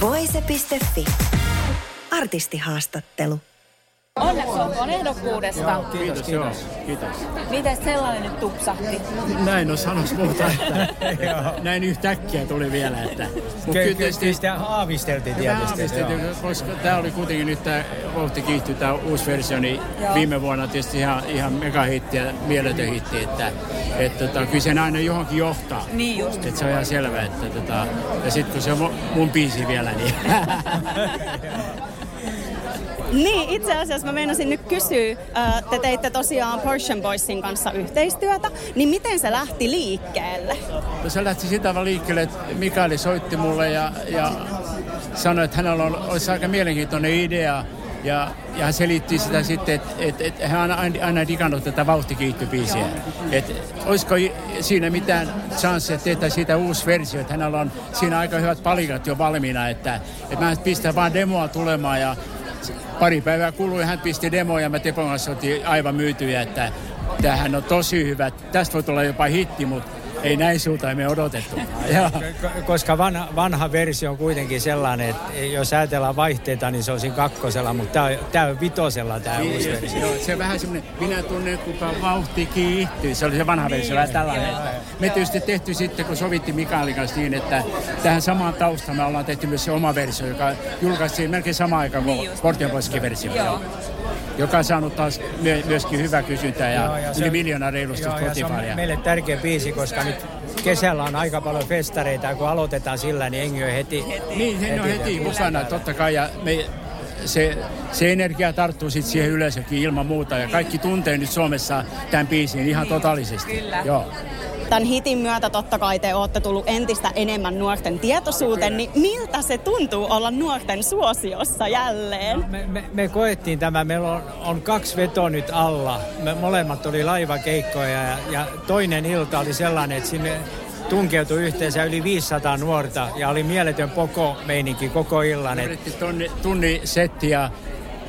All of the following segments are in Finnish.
Voise.fi. Artistihaastattelu. Onneksi olkoon ehdokkuudesta. Joo, kiitos, kiitos, kiitos. Miten sellainen nyt tupsahti? Näin on sanoisi muuta, että näin yhtäkkiä tuli vielä. Että, kyllä sitä aavisteltiin tietysti. Aavisteltiin, koska tämä oli kuitenkin nyt tämä Vauhti kiihtyy, tämä uusi versio, niin joo. viime vuonna tietysti ihan, ihan megahitti ja mieletön hitti, että et, tota, kyllä sen aina johonkin johtaa. Niin just. Että se on ihan selvä, että tota, ja sitten kun se on mun biisi vielä, niin Niin, itse asiassa mä meinasin nyt kysyä, te teitte tosiaan Portion Boysin kanssa yhteistyötä, niin miten se lähti liikkeelle? No se lähti sitä liikkeelle, että Mikaeli soitti mulle ja, ja sanoi, että hänellä on, olisi aika mielenkiintoinen idea. Ja, ja hän selitti sitä sitten, että et, et hän on aina, aina digannut tätä vauhtikiihtybiisiä. Että olisiko siinä mitään chanssia, että tehtäisiin siitä uusi versio. Että hänellä on siinä aika hyvät palikat jo valmiina, että, että mä pistän vaan demoa tulemaan ja pari päivää kului, hän pisti demoja ja mä Tepon kanssa aivan myytyjä, että tämähän on tosi hyvä. Tästä voi tulla jopa hitti, mutta ei näin sulta me odotettu. Koska vanha, vanha versio on kuitenkin sellainen, että jos ajatellaan vaihteita, niin se on siinä kakkosella, mutta tämä on, tämä on vitosella tämä niin, uusi versio. Joo, se vähän semmoinen, minä tunnen kuka vauhti kiihtyy. Se oli se vanha versio, vähän tällainen. Me tietysti tehty sitten, kun sovittiin Mikaelin kanssa niin, että tähän samaan taustaan me ollaan tehty myös se oma versio, joka julkaistiin melkein samaan aikaan kuin niin Portionpoiskin versio. Joo joka on saanut taas myöskin hyvää kysyntää ja, joo, ja yli miljoona reilusti joo, ja se on meille tärkeä biisi, koska nyt kesällä on aika paljon festareita ja kun aloitetaan sillä, niin Engi on heti. Niin, heti, on heti mukana, totta kai. Ja me, se, se energia tarttuu sitten siihen yleisökin ilman muuta ja kaikki tuntee nyt Suomessa tämän biisin ihan totaalisesti. Kyllä. Joo. Tämän hitin myötä totta kai te olette tullut entistä enemmän nuorten tietoisuuteen, niin miltä se tuntuu olla nuorten suosiossa jälleen? No, me, me, me koettiin tämä, meillä on, on kaksi vetoa nyt alla. Me molemmat oli laivakeikkoja ja, ja toinen ilta oli sellainen, että sinne tunkeutui yhteensä yli 500 nuorta ja oli mieletön poko meininki koko illan. Tunni, tunni setti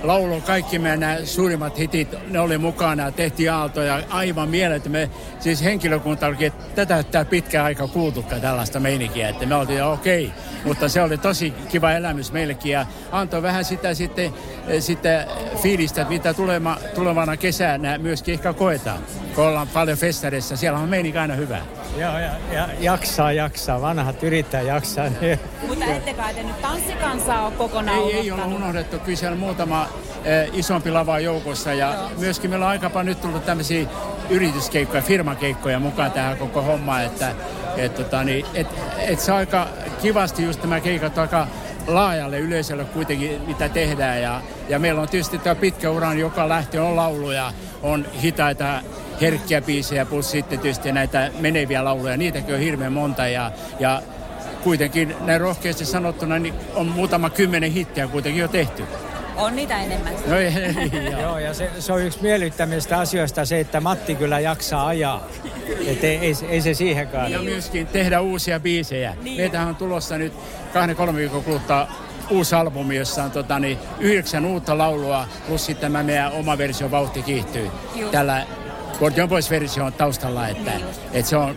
laulu, kaikki meidän suurimmat hitit, ne oli mukana, tehtiin aaltoja, aivan mieletön. Me, siis henkilökunta oli, että tätä tämä pitkä aika kuultukaan tällaista meininkiä, että me oltiin okei, okay. mutta se oli tosi kiva elämys meillekin ja antoi vähän sitä sitten, sitä fiilistä, että mitä tulema, tulevana kesänä myöskin ehkä koetaan, kun ollaan paljon festareissa, siellä on meininki aina hyvä. Joo, ja, ja jaksaa, jaksaa. Vanhat yrittää jaksaa. Niin. Mutta ette kai te nyt tanssikansaa ole kokonaan Ei, ei ole unohdettu. Kyllä siellä muutama eh, isompi lava joukossa. Ja Joo. myöskin meillä on aika paljon nyt tullut tämmöisiä yrityskeikkoja, firmakeikkoja mukaan tähän koko hommaan. Että et, tota, niin, et, et se aika kivasti just tämä keikat aika laajalle yleisölle kuitenkin, mitä tehdään. Ja, ja meillä on tietysti tämä pitkä ura, joka lähti on lauluja, on hitaita herkkiä biisejä plus sitten tietysti näitä meneviä lauluja. Niitäkin on hirveän monta ja, ja kuitenkin näin rohkeasti sanottuna niin on muutama kymmenen hittiä kuitenkin jo tehty. On niitä enemmän. No, ei, ei, joo. ja se, se on yksi miellyttämistä asioista se, että Matti kyllä jaksaa ajaa. Että ei, ei, ei se siihenkään. Ja myöskin tehdä uusia biisejä. Niin. Meitähän on tulossa nyt kahden kolme viikon kuluttua uusi albumi, jossa on tota, niin, yhdeksän uutta laulua, plus sitten tämä meidän oma versio Vauhti kiihtyy. Just. Tällä Gordion Boys-versio on taustalla, että, että se on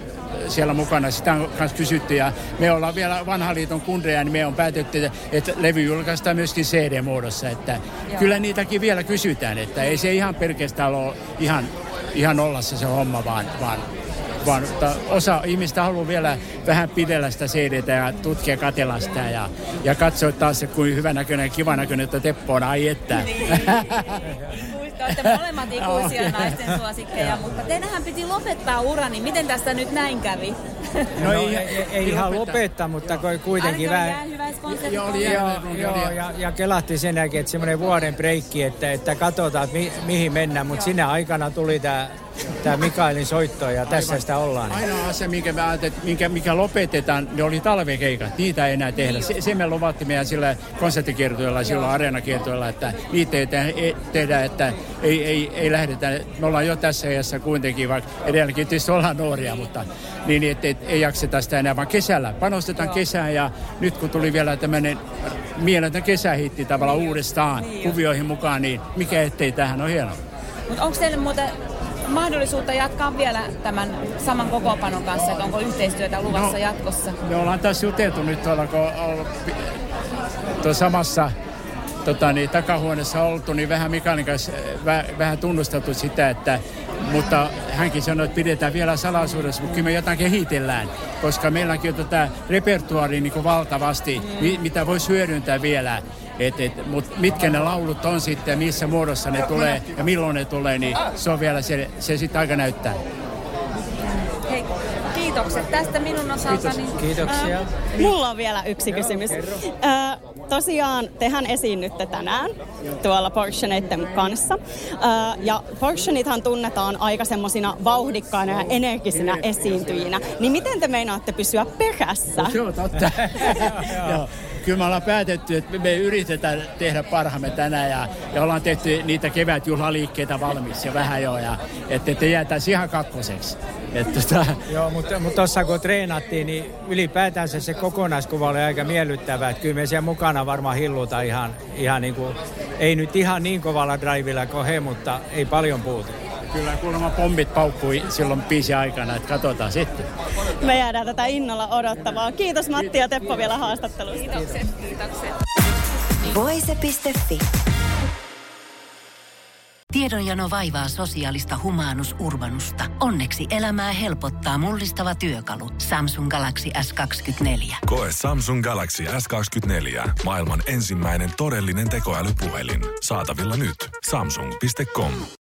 siellä mukana. Sitä on myös kysytty ja me ollaan vielä vanha liiton kundeja, niin me on päätetty, että levy julkaistaan myöskin CD-muodossa. Että Joo. kyllä niitäkin vielä kysytään, että ei se ihan pelkästään ole ihan, ihan olla se, homma, vaan, vaan vaan osa ihmistä haluaa vielä vähän pidellä sitä cd ja tutkia katella sitä ja, ja katsoa taas se, kuin hyvänäköinen ja kivanäköinen, että Teppo on, ai että. Niin. Olette molemmat ikuisia okay. naisten suosikkeja, mutta teidänhän piti lopettaa ura, niin miten tästä nyt näin kävi? No ei, ei, ei ihan lopettaa, mutta kuitenkin vähän... Joo, oli joo, joo, ja, ja kelahti sen jälkeen, että semmoinen vuoden breikki, että, että katsotaan, että mi, mihin mennään, mutta sinne aikana tuli tämä tämä Mikaelin soitto ja tässä Aivan. sitä ollaan. Ainoa asia, minkä, me minkä, mikä lopetetaan, ne oli talvikeikat. Niitä ei enää tehdä. Se, se me luvattiin meidän sillä konserttikiertoilla, silloin areenakiertoilla, että niitä ei tehdä, että ei, ei, ei lähdetä. Me ollaan jo tässä iässä kuitenkin, vaikka edelläkin tietysti ollaan nuoria, mutta niin, että et, ei jakseta sitä enää, vaan kesällä. Panostetaan Joo. kesään ja nyt kun tuli vielä tämmöinen mieletön kesähitti tavallaan uudestaan niin kuvioihin mukaan, niin mikä ettei tähän on hienoa. Mutta onko teille muuten mahdollisuutta jatkaa vielä tämän saman kokopanon kanssa, että onko yhteistyötä luvassa no, jatkossa? Me ollaan tässä juteltu nyt tuolla, kun on tuossa samassa tota, niin, takahuoneessa oltu, niin vähän Mikaelin kanssa väh, vähän tunnustettu sitä, että mutta hänkin sanoi, että pidetään vielä salaisuudessa, mutta kyllä me jotain kehitellään, koska meilläkin on tätä repertuaaria niin valtavasti, mi, mitä voisi hyödyntää vielä. Et, et, mutta mitkä ne laulut on sitten, missä muodossa ne tulee ja milloin ne tulee, niin se on vielä, se, se sitten aika näyttää. Hei, kiitokset tästä minun osaltani. Kiitos. Kiitoksia. Äh, mulla on vielä yksi kysymys. Äh, tosiaan tehän esiinnytte tänään tuolla Portioneiden kanssa. Äh, ja Portionithan tunnetaan aika semmoisina vauhdikkaina ja energisinä esiintyjinä. Niin miten te meinaatte pysyä perässä? Se on totta. Kyllä me ollaan päätetty, että me yritetään tehdä parhaamme tänään ja, ja ollaan tehty niitä kevätjuhlaliikkeitä valmis ja vähän jo. Ja, että, että jäätäisiin ihan kakkoseksi. Että, tota... Joo, mutta, tuossa kun treenattiin, niin ylipäätään se, se kokonaiskuva oli aika miellyttävä. Että kyllä me siellä mukana varmaan hilluta ihan, ihan niin kuin, ei nyt ihan niin kovalla drivilla kuin he, mutta ei paljon puutu. Kyllä kuulemma pommit paukkui silloin biisi aikana, että katsotaan sitten. Me jäädään tätä innolla odottamaan. Kiitos Matti ja Teppo vielä haastattelusta. Kiitokset, kiitokset. Voise.fi Tiedonjano vaivaa sosiaalista humanus urbanusta. Onneksi elämää helpottaa mullistava työkalu. Samsung Galaxy S24. Koe Samsung Galaxy S24. Maailman ensimmäinen todellinen tekoälypuhelin. Saatavilla nyt. Samsung.com.